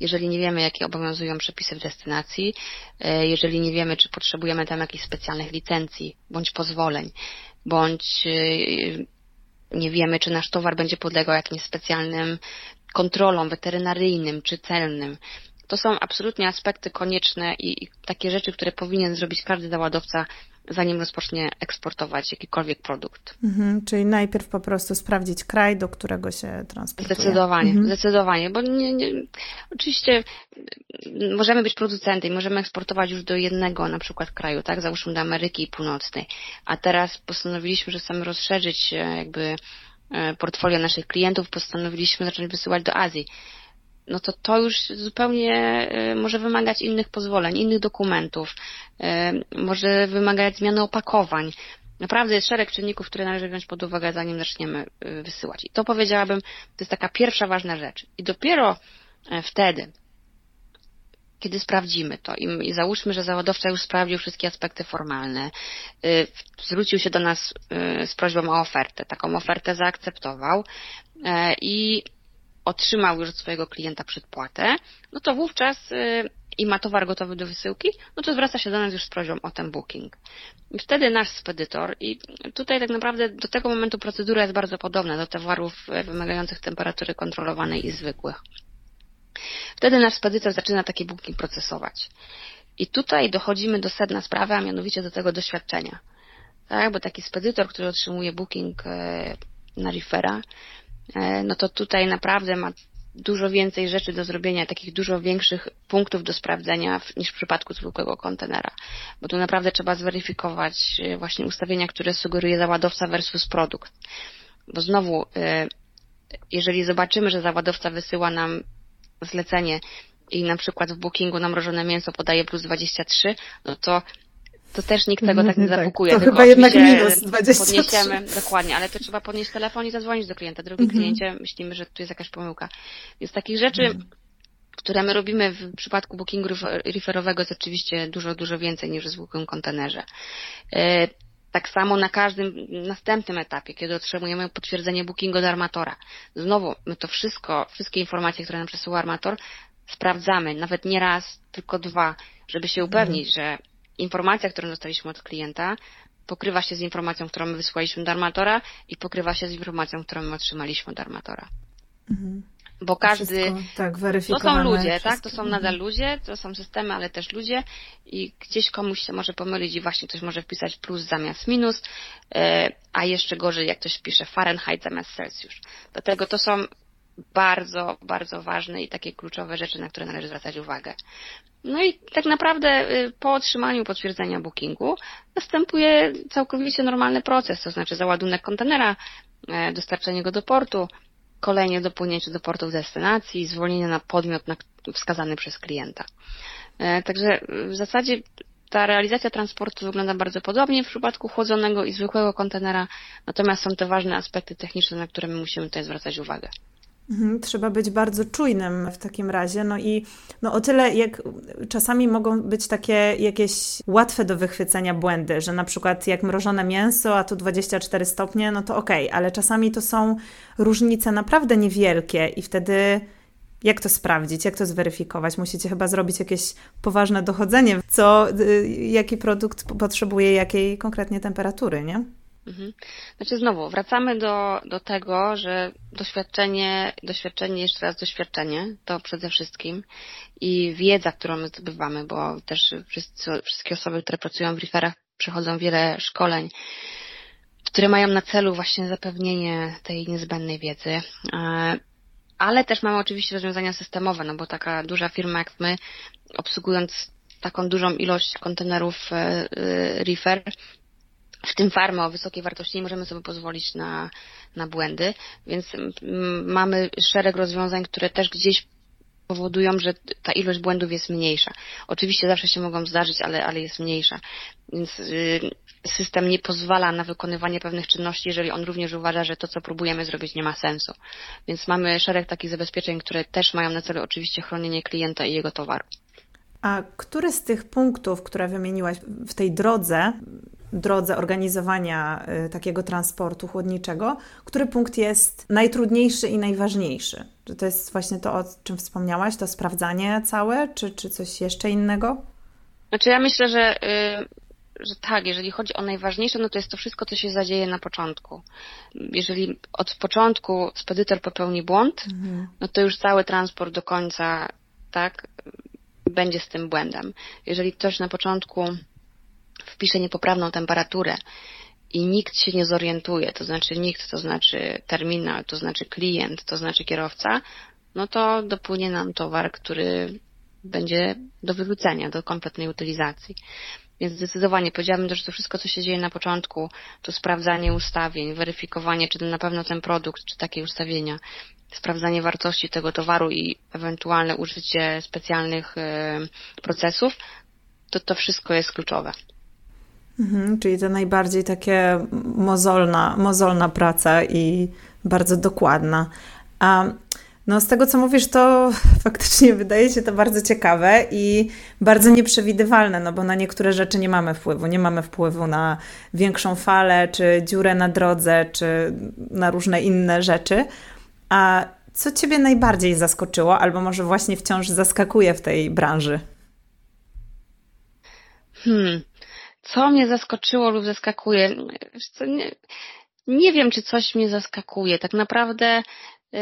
jeżeli nie wiemy, jakie obowiązują przepisy w destynacji, e, jeżeli nie wiemy, czy potrzebujemy tam jakichś specjalnych licencji bądź pozwoleń, bądź e, nie wiemy, czy nasz towar będzie podlegał jakimś specjalnym kontrolom weterynaryjnym czy celnym. To są absolutnie aspekty konieczne i, i takie rzeczy, które powinien zrobić każdy załadowca zanim rozpocznie eksportować jakikolwiek produkt. Mhm, czyli najpierw po prostu sprawdzić kraj, do którego się transportuje. Zdecydowanie, mhm. zdecydowanie, bo nie, nie, oczywiście mm, możemy być producentem możemy eksportować już do jednego na przykład kraju, tak, załóżmy do Ameryki Północnej, a teraz postanowiliśmy, że chcemy rozszerzyć jakby e, portfolio naszych klientów, postanowiliśmy zacząć wysyłać do Azji no to to już zupełnie e, może wymagać innych pozwoleń, innych dokumentów, e, może wymagać zmiany opakowań. Naprawdę jest szereg czynników, które należy wziąć pod uwagę, zanim zaczniemy e, wysyłać. I to powiedziałabym, to jest taka pierwsza ważna rzecz. I dopiero wtedy, kiedy sprawdzimy to i, załóżmy, że załadowca już sprawdził wszystkie aspekty formalne, zwrócił się do nas z prośbą o ofertę, taką ofertę zaakceptował i otrzymał już od swojego klienta przedpłatę, no to wówczas y, i ma towar gotowy do wysyłki, no to zwraca się do nas już z prośbą o ten booking. Wtedy nasz spedytor, i tutaj tak naprawdę do tego momentu procedura jest bardzo podobna do towarów y, wymagających temperatury kontrolowanej i zwykłych. Wtedy nasz spedytor zaczyna taki booking procesować. I tutaj dochodzimy do sedna sprawy, a mianowicie do tego doświadczenia. Tak, bo taki spedytor, który otrzymuje booking y, na reefera, E, no to tutaj naprawdę ma dużo więcej rzeczy do zrobienia, takich dużo większych punktów do sprawdzenia niż w przypadku zwykłego kontenera. Bo tu naprawdę trzeba zweryfikować e, właśnie ustawienia, które sugeruje załadowca versus produkt. Bo znowu, e, jeżeli zobaczymy, że załadowca wysyła nam zlecenie i na przykład w bookingu namrożone mięso podaje plus 23, no to to też nikt tego tak nie mhm, zapukuje. Tak, to chyba jednak minus 23. Podniesiemy, dokładnie, ale to trzeba podnieść telefon i zadzwonić do klienta. Drogi mhm. kliencie, myślimy, że tu jest jakaś pomyłka. Więc takich rzeczy, mhm. które my robimy w przypadku bookingu referowego jest oczywiście dużo, dużo więcej niż w zwykłym kontenerze. E, tak samo na każdym następnym etapie, kiedy otrzymujemy potwierdzenie bookingu od armatora. Znowu, my to wszystko, wszystkie informacje, które nam przesyła armator, sprawdzamy, nawet nie raz, tylko dwa, żeby się upewnić, że informacja, którą dostaliśmy od klienta, pokrywa się z informacją, którą my wysłaliśmy do armatora i pokrywa się z informacją, którą my otrzymaliśmy od armatora. Mhm. Bo każdy. Wszystko, tak, to są ludzie, tak? To są mhm. nadal ludzie, to są systemy, ale też ludzie i gdzieś komuś się może pomylić i właśnie ktoś może wpisać plus zamiast minus, e, a jeszcze gorzej, jak ktoś pisze Fahrenheit zamiast Celsjusz. Dlatego to są bardzo, bardzo ważne i takie kluczowe rzeczy, na które należy zwracać uwagę. No i tak naprawdę y, po otrzymaniu potwierdzenia bookingu następuje całkowicie normalny proces, to znaczy załadunek kontenera, e, dostarczenie go do portu, kolejnie dopłynięcie do portu w destynacji, zwolnienie na podmiot wskazany przez klienta. E, także w zasadzie ta realizacja transportu wygląda bardzo podobnie w przypadku chłodzonego i zwykłego kontenera, natomiast są te ważne aspekty techniczne, na które my musimy tutaj zwracać uwagę. Mhm, trzeba być bardzo czujnym w takim razie. No i no o tyle, jak czasami mogą być takie jakieś łatwe do wychwycenia błędy, że na przykład jak mrożone mięso, a tu 24 stopnie, no to okej, okay, ale czasami to są różnice naprawdę niewielkie i wtedy jak to sprawdzić, jak to zweryfikować? Musicie chyba zrobić jakieś poważne dochodzenie, co, y, jaki produkt potrzebuje jakiej konkretnie temperatury, nie? Mhm. Znaczy znowu, wracamy do, do tego, że doświadczenie, doświadczenie, jeszcze raz doświadczenie, to przede wszystkim i wiedza, którą my zdobywamy, bo też wszyscy, wszystkie osoby, które pracują w referach, przechodzą wiele szkoleń, które mają na celu właśnie zapewnienie tej niezbędnej wiedzy. E, ale też mamy oczywiście rozwiązania systemowe, no bo taka duża firma jak my, obsługując taką dużą ilość kontenerów e, e, refer, w tym farmy o wysokiej wartości nie możemy sobie pozwolić na, na błędy, więc mamy szereg rozwiązań, które też gdzieś powodują, że ta ilość błędów jest mniejsza. Oczywiście zawsze się mogą zdarzyć, ale, ale jest mniejsza. Więc y, system nie pozwala na wykonywanie pewnych czynności, jeżeli on również uważa, że to, co próbujemy zrobić, nie ma sensu. Więc mamy szereg takich zabezpieczeń, które też mają na celu oczywiście chronienie klienta i jego towaru. A który z tych punktów, które wymieniłaś w tej drodze, drodze organizowania y, takiego transportu chłodniczego, który punkt jest najtrudniejszy i najważniejszy? Czy to jest właśnie to, o czym wspomniałaś, to sprawdzanie całe, czy, czy coś jeszcze innego? Znaczy ja myślę, że, y, że tak, jeżeli chodzi o najważniejsze, no to jest to wszystko, co się zadzieje na początku. Jeżeli od początku spedytor popełni błąd, mhm. no to już cały transport do końca, tak, będzie z tym błędem. Jeżeli ktoś na początku wpisze niepoprawną temperaturę i nikt się nie zorientuje, to znaczy nikt, to znaczy terminal, to znaczy klient, to znaczy kierowca, no to dopłynie nam towar, który będzie do wyrzucenia, do kompletnej utylizacji. Więc zdecydowanie powiedziałabym że to wszystko, co się dzieje na początku, to sprawdzanie ustawień, weryfikowanie, czy na pewno ten produkt, czy takie ustawienia, sprawdzanie wartości tego towaru i ewentualne użycie specjalnych e, procesów, to to wszystko jest kluczowe. Mhm, czyli to najbardziej takie mozolna, mozolna praca i bardzo dokładna. A no, z tego co mówisz, to faktycznie wydaje się to bardzo ciekawe i bardzo nieprzewidywalne, no bo na niektóre rzeczy nie mamy wpływu. Nie mamy wpływu na większą falę, czy dziurę na drodze, czy na różne inne rzeczy. A co Ciebie najbardziej zaskoczyło, albo może właśnie wciąż zaskakuje w tej branży? Hmm. Co mnie zaskoczyło lub zaskakuje? Nie, nie wiem, czy coś mnie zaskakuje. Tak naprawdę yy,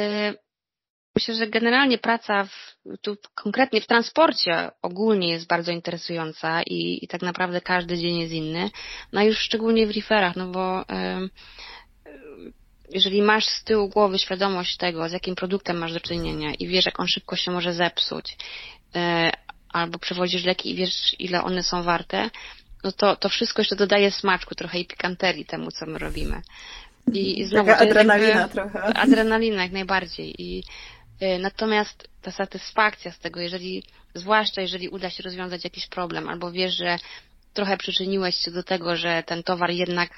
myślę, że generalnie praca w, tu konkretnie w transporcie ogólnie jest bardzo interesująca i, i tak naprawdę każdy dzień jest inny. No już szczególnie w referach, no bo yy, jeżeli masz z tyłu głowy świadomość tego, z jakim produktem masz do czynienia i wiesz, jak on szybko się może zepsuć, e, albo przewozisz leki i wiesz, ile one są warte, no to, to wszystko jeszcze dodaje smaczku trochę i pikanterii temu, co my robimy. I, i znowu, Taka adrenalina jakby, trochę. Adrenalina jak najbardziej. I, y, natomiast ta satysfakcja z tego, jeżeli, zwłaszcza jeżeli uda się rozwiązać jakiś problem, albo wiesz, że trochę przyczyniłeś się do tego, że ten towar jednak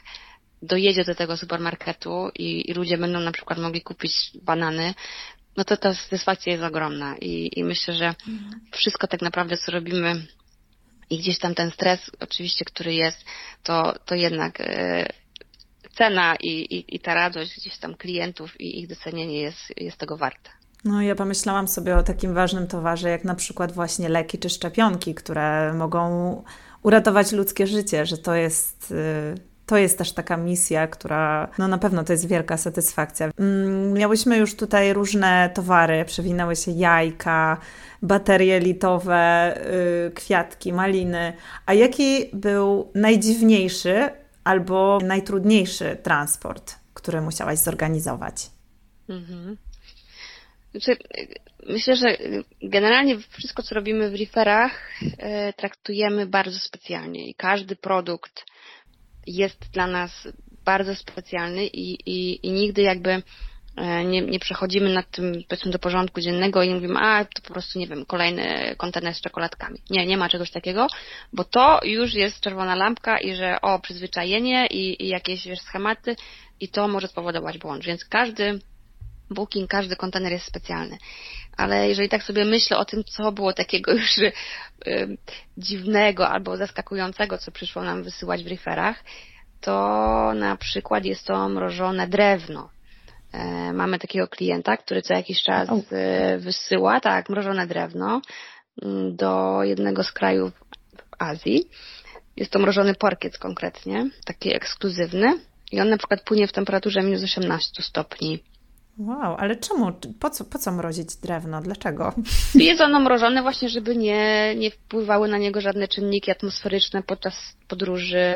dojedzie do tego supermarketu i, i ludzie będą na przykład mogli kupić banany, no to ta satysfakcja jest ogromna i, i myślę, że wszystko tak naprawdę, co robimy i gdzieś tam ten stres oczywiście, który jest, to, to jednak e, cena i, i, i ta radość gdzieś tam klientów i ich docenienie jest, jest tego warte. No, ja pomyślałam sobie o takim ważnym towarze, jak na przykład właśnie leki czy szczepionki, które mogą uratować ludzkie życie, że to jest y, to jest też taka misja, która no na pewno to jest wielka satysfakcja. Mm, miałyśmy już tutaj różne towary, przewinęły się jajka, baterie litowe, yy, kwiatki, maliny. A jaki był najdziwniejszy albo najtrudniejszy transport, który musiałaś zorganizować? Mhm. Znaczy, myślę, że generalnie wszystko, co robimy w referach, e, traktujemy bardzo specjalnie i każdy produkt jest dla nas bardzo specjalny i, i, i nigdy jakby e, nie, nie przechodzimy nad tym, powiedzmy, do porządku dziennego i nie mówimy, a to po prostu, nie wiem, kolejny kontener z czekoladkami. Nie, nie ma czegoś takiego, bo to już jest czerwona lampka i że o, przyzwyczajenie i, i jakieś, wiesz, schematy i to może spowodować błąd. Więc każdy booking, każdy kontener jest specjalny. Ale jeżeli tak sobie myślę o tym, co było takiego już y, dziwnego albo zaskakującego, co przyszło nam wysyłać w referach, to na przykład jest to mrożone drewno. E, mamy takiego klienta, który co jakiś czas y, wysyła, tak, mrożone drewno mm, do jednego z krajów w Azji. Jest to mrożony porkiec konkretnie, taki ekskluzywny. I on na przykład płynie w temperaturze minus 18 stopni Wow, ale czemu? Po co, po co mrozić drewno? Dlaczego? Jest ono mrożone właśnie, żeby nie, nie wpływały na niego żadne czynniki atmosferyczne podczas podróży.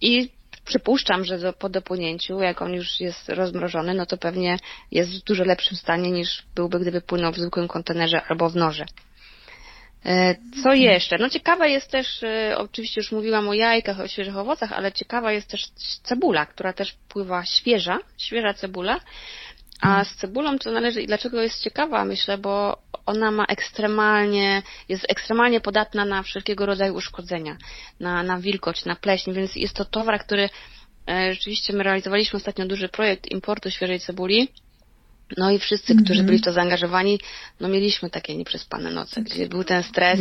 I przypuszczam, że do, po dopłynięciu, jak on już jest rozmrożony, no to pewnie jest w dużo lepszym stanie niż byłby, gdyby płynął w zwykłym kontenerze albo w noże. E, co jeszcze? No ciekawa jest też, e, oczywiście już mówiłam o jajkach, o świeżych owocach, ale ciekawa jest też cebula, która też pływa świeża, świeża cebula. A z cebulą to należy i dlaczego jest ciekawa, myślę, bo ona ma ekstremalnie, jest ekstremalnie podatna na wszelkiego rodzaju uszkodzenia, na, na wilgoć, na pleśń, więc jest to towar, który e, rzeczywiście my realizowaliśmy ostatnio duży projekt importu świeżej cebuli no i wszyscy, którzy byli w to zaangażowani, no mieliśmy takie nieprzespane noce, gdzie był ten stres,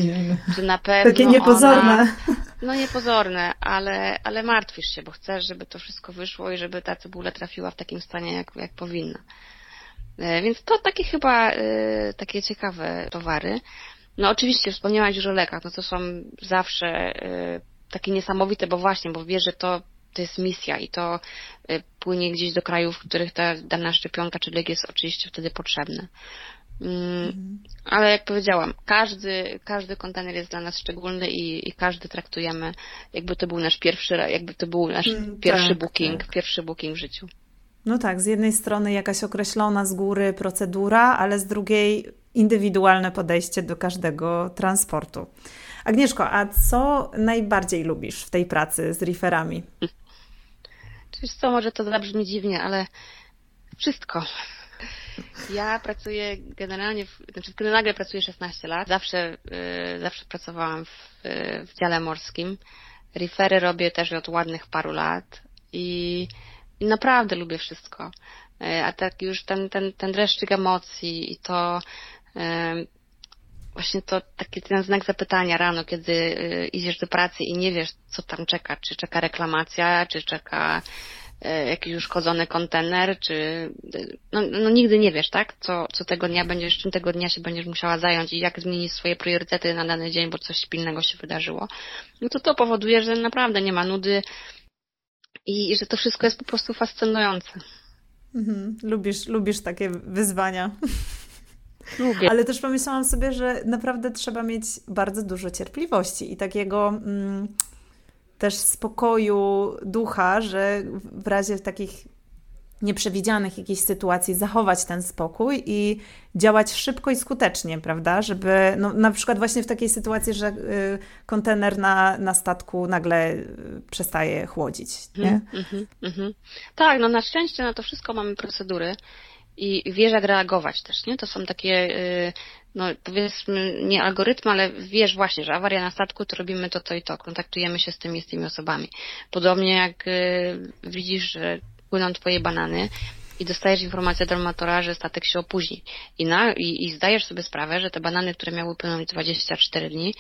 że na pewno Takie niepozorne. Ona, no niepozorne, ale, ale martwisz się, bo chcesz, żeby to wszystko wyszło i żeby ta cebula trafiła w takim stanie, jak, jak powinna. E, więc to takie chyba e, takie ciekawe towary. No oczywiście wspomniałaś już o lekach, no to są zawsze e, takie niesamowite, bo właśnie, bo wiesz, że to, to jest misja i to płynie gdzieś do krajów, w których ta dana szczepionka czy lek jest oczywiście wtedy potrzebny. Mhm. Ale jak powiedziałam, każdy, każdy kontener jest dla nas szczególny i, i każdy traktujemy, jakby to był nasz pierwszy, jakby to był nasz mm, pierwszy tak, booking, tak. pierwszy booking w życiu. No tak, z jednej strony jakaś określona z góry procedura, ale z drugiej indywidualne podejście do każdego transportu. Agnieszko, a co najbardziej lubisz w tej pracy z referami? Wiesz co, może to zabrzmi dziwnie, ale wszystko. Ja pracuję generalnie, w, znaczy nagle pracuję 16 lat. Zawsze, yy, zawsze pracowałam w, yy, w dziale morskim. Refery robię też od ładnych paru lat i, i naprawdę lubię wszystko. Yy, a tak już ten, ten, ten dreszczyk emocji i to właśnie to taki ten znak zapytania rano, kiedy idziesz do pracy i nie wiesz, co tam czeka. Czy czeka reklamacja, czy czeka E, jakiś uszkodzony kontener, czy no, no, nigdy nie wiesz, tak? Co, co tego dnia będziesz, czym tego dnia się będziesz musiała zająć i jak zmienić swoje priorytety na dany dzień, bo coś pilnego się wydarzyło. No to to powoduje, że naprawdę nie ma nudy i, i że to wszystko jest po prostu fascynujące. Mhm. Lubisz, lubisz takie wyzwania. Lubię. Ale też pomyślałam sobie, że naprawdę trzeba mieć bardzo dużo cierpliwości i takiego. Mm, też spokoju ducha, że w razie takich nieprzewidzianych jakichś sytuacji zachować ten spokój i działać szybko i skutecznie, prawda? Żeby no, na przykład właśnie w takiej sytuacji, że y, kontener na, na statku nagle y, przestaje chłodzić, nie? Mm -hmm, mm -hmm. Tak, no na szczęście na to wszystko mamy procedury i wiesz jak reagować też, nie? To są takie, y, no powiedzmy, nie algorytmy, ale wiesz właśnie, że awaria na statku, to robimy to, to i to, kontaktujemy się z tymi, z tymi osobami. Podobnie jak y, widzisz, że płyną twoje banany i dostajesz informację od armatora, że statek się opóźni. I, na, i, I zdajesz sobie sprawę, że te banany, które miały płynąć 24 dni,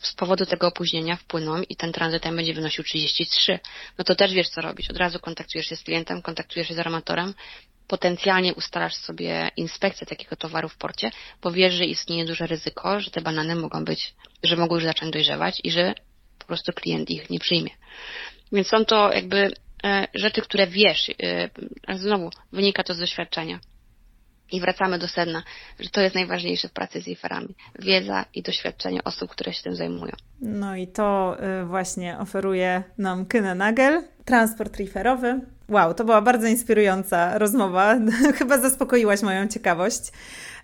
z powodu tego opóźnienia wpłyną i ten tranzyt będzie wynosił 33. No to też wiesz, co robić. Od razu kontaktujesz się z klientem, kontaktujesz się z armatorem potencjalnie ustalasz sobie inspekcję takiego towaru w porcie, bo wiesz, że istnieje duże ryzyko, że te banany mogą być, że mogą już zacząć dojrzewać i że po prostu klient ich nie przyjmie. Więc są to jakby e, rzeczy, które wiesz, e, znowu wynika to z doświadczenia. I wracamy do sedna, że to jest najważniejsze w pracy z referami. Wiedza i doświadczenie osób, które się tym zajmują. No i to y, właśnie oferuje nam Kyne Nagel, transport referowy. Wow, to była bardzo inspirująca rozmowa. Chyba zaspokoiłaś moją ciekawość.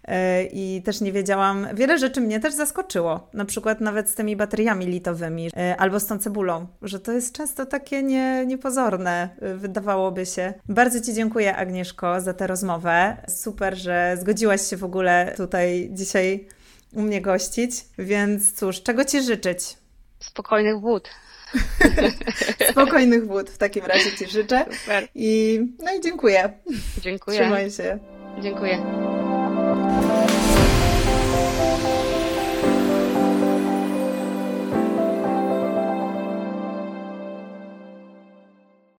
E, i też nie wiedziałam, wiele rzeczy mnie też zaskoczyło, na przykład nawet z tymi bateriami litowymi e, albo z tą cebulą, że to jest często takie nie, niepozorne, e, wydawałoby się. Bardzo Ci dziękuję Agnieszko za tę rozmowę. Super, że zgodziłaś się w ogóle tutaj dzisiaj u mnie gościć, więc cóż, czego Ci życzyć? Spokojnych wód. Spokojnych wód w takim razie Ci życzę. Super. I, no i dziękuję. Dziękuję. Trzymaj się. Dziękuję. Bye.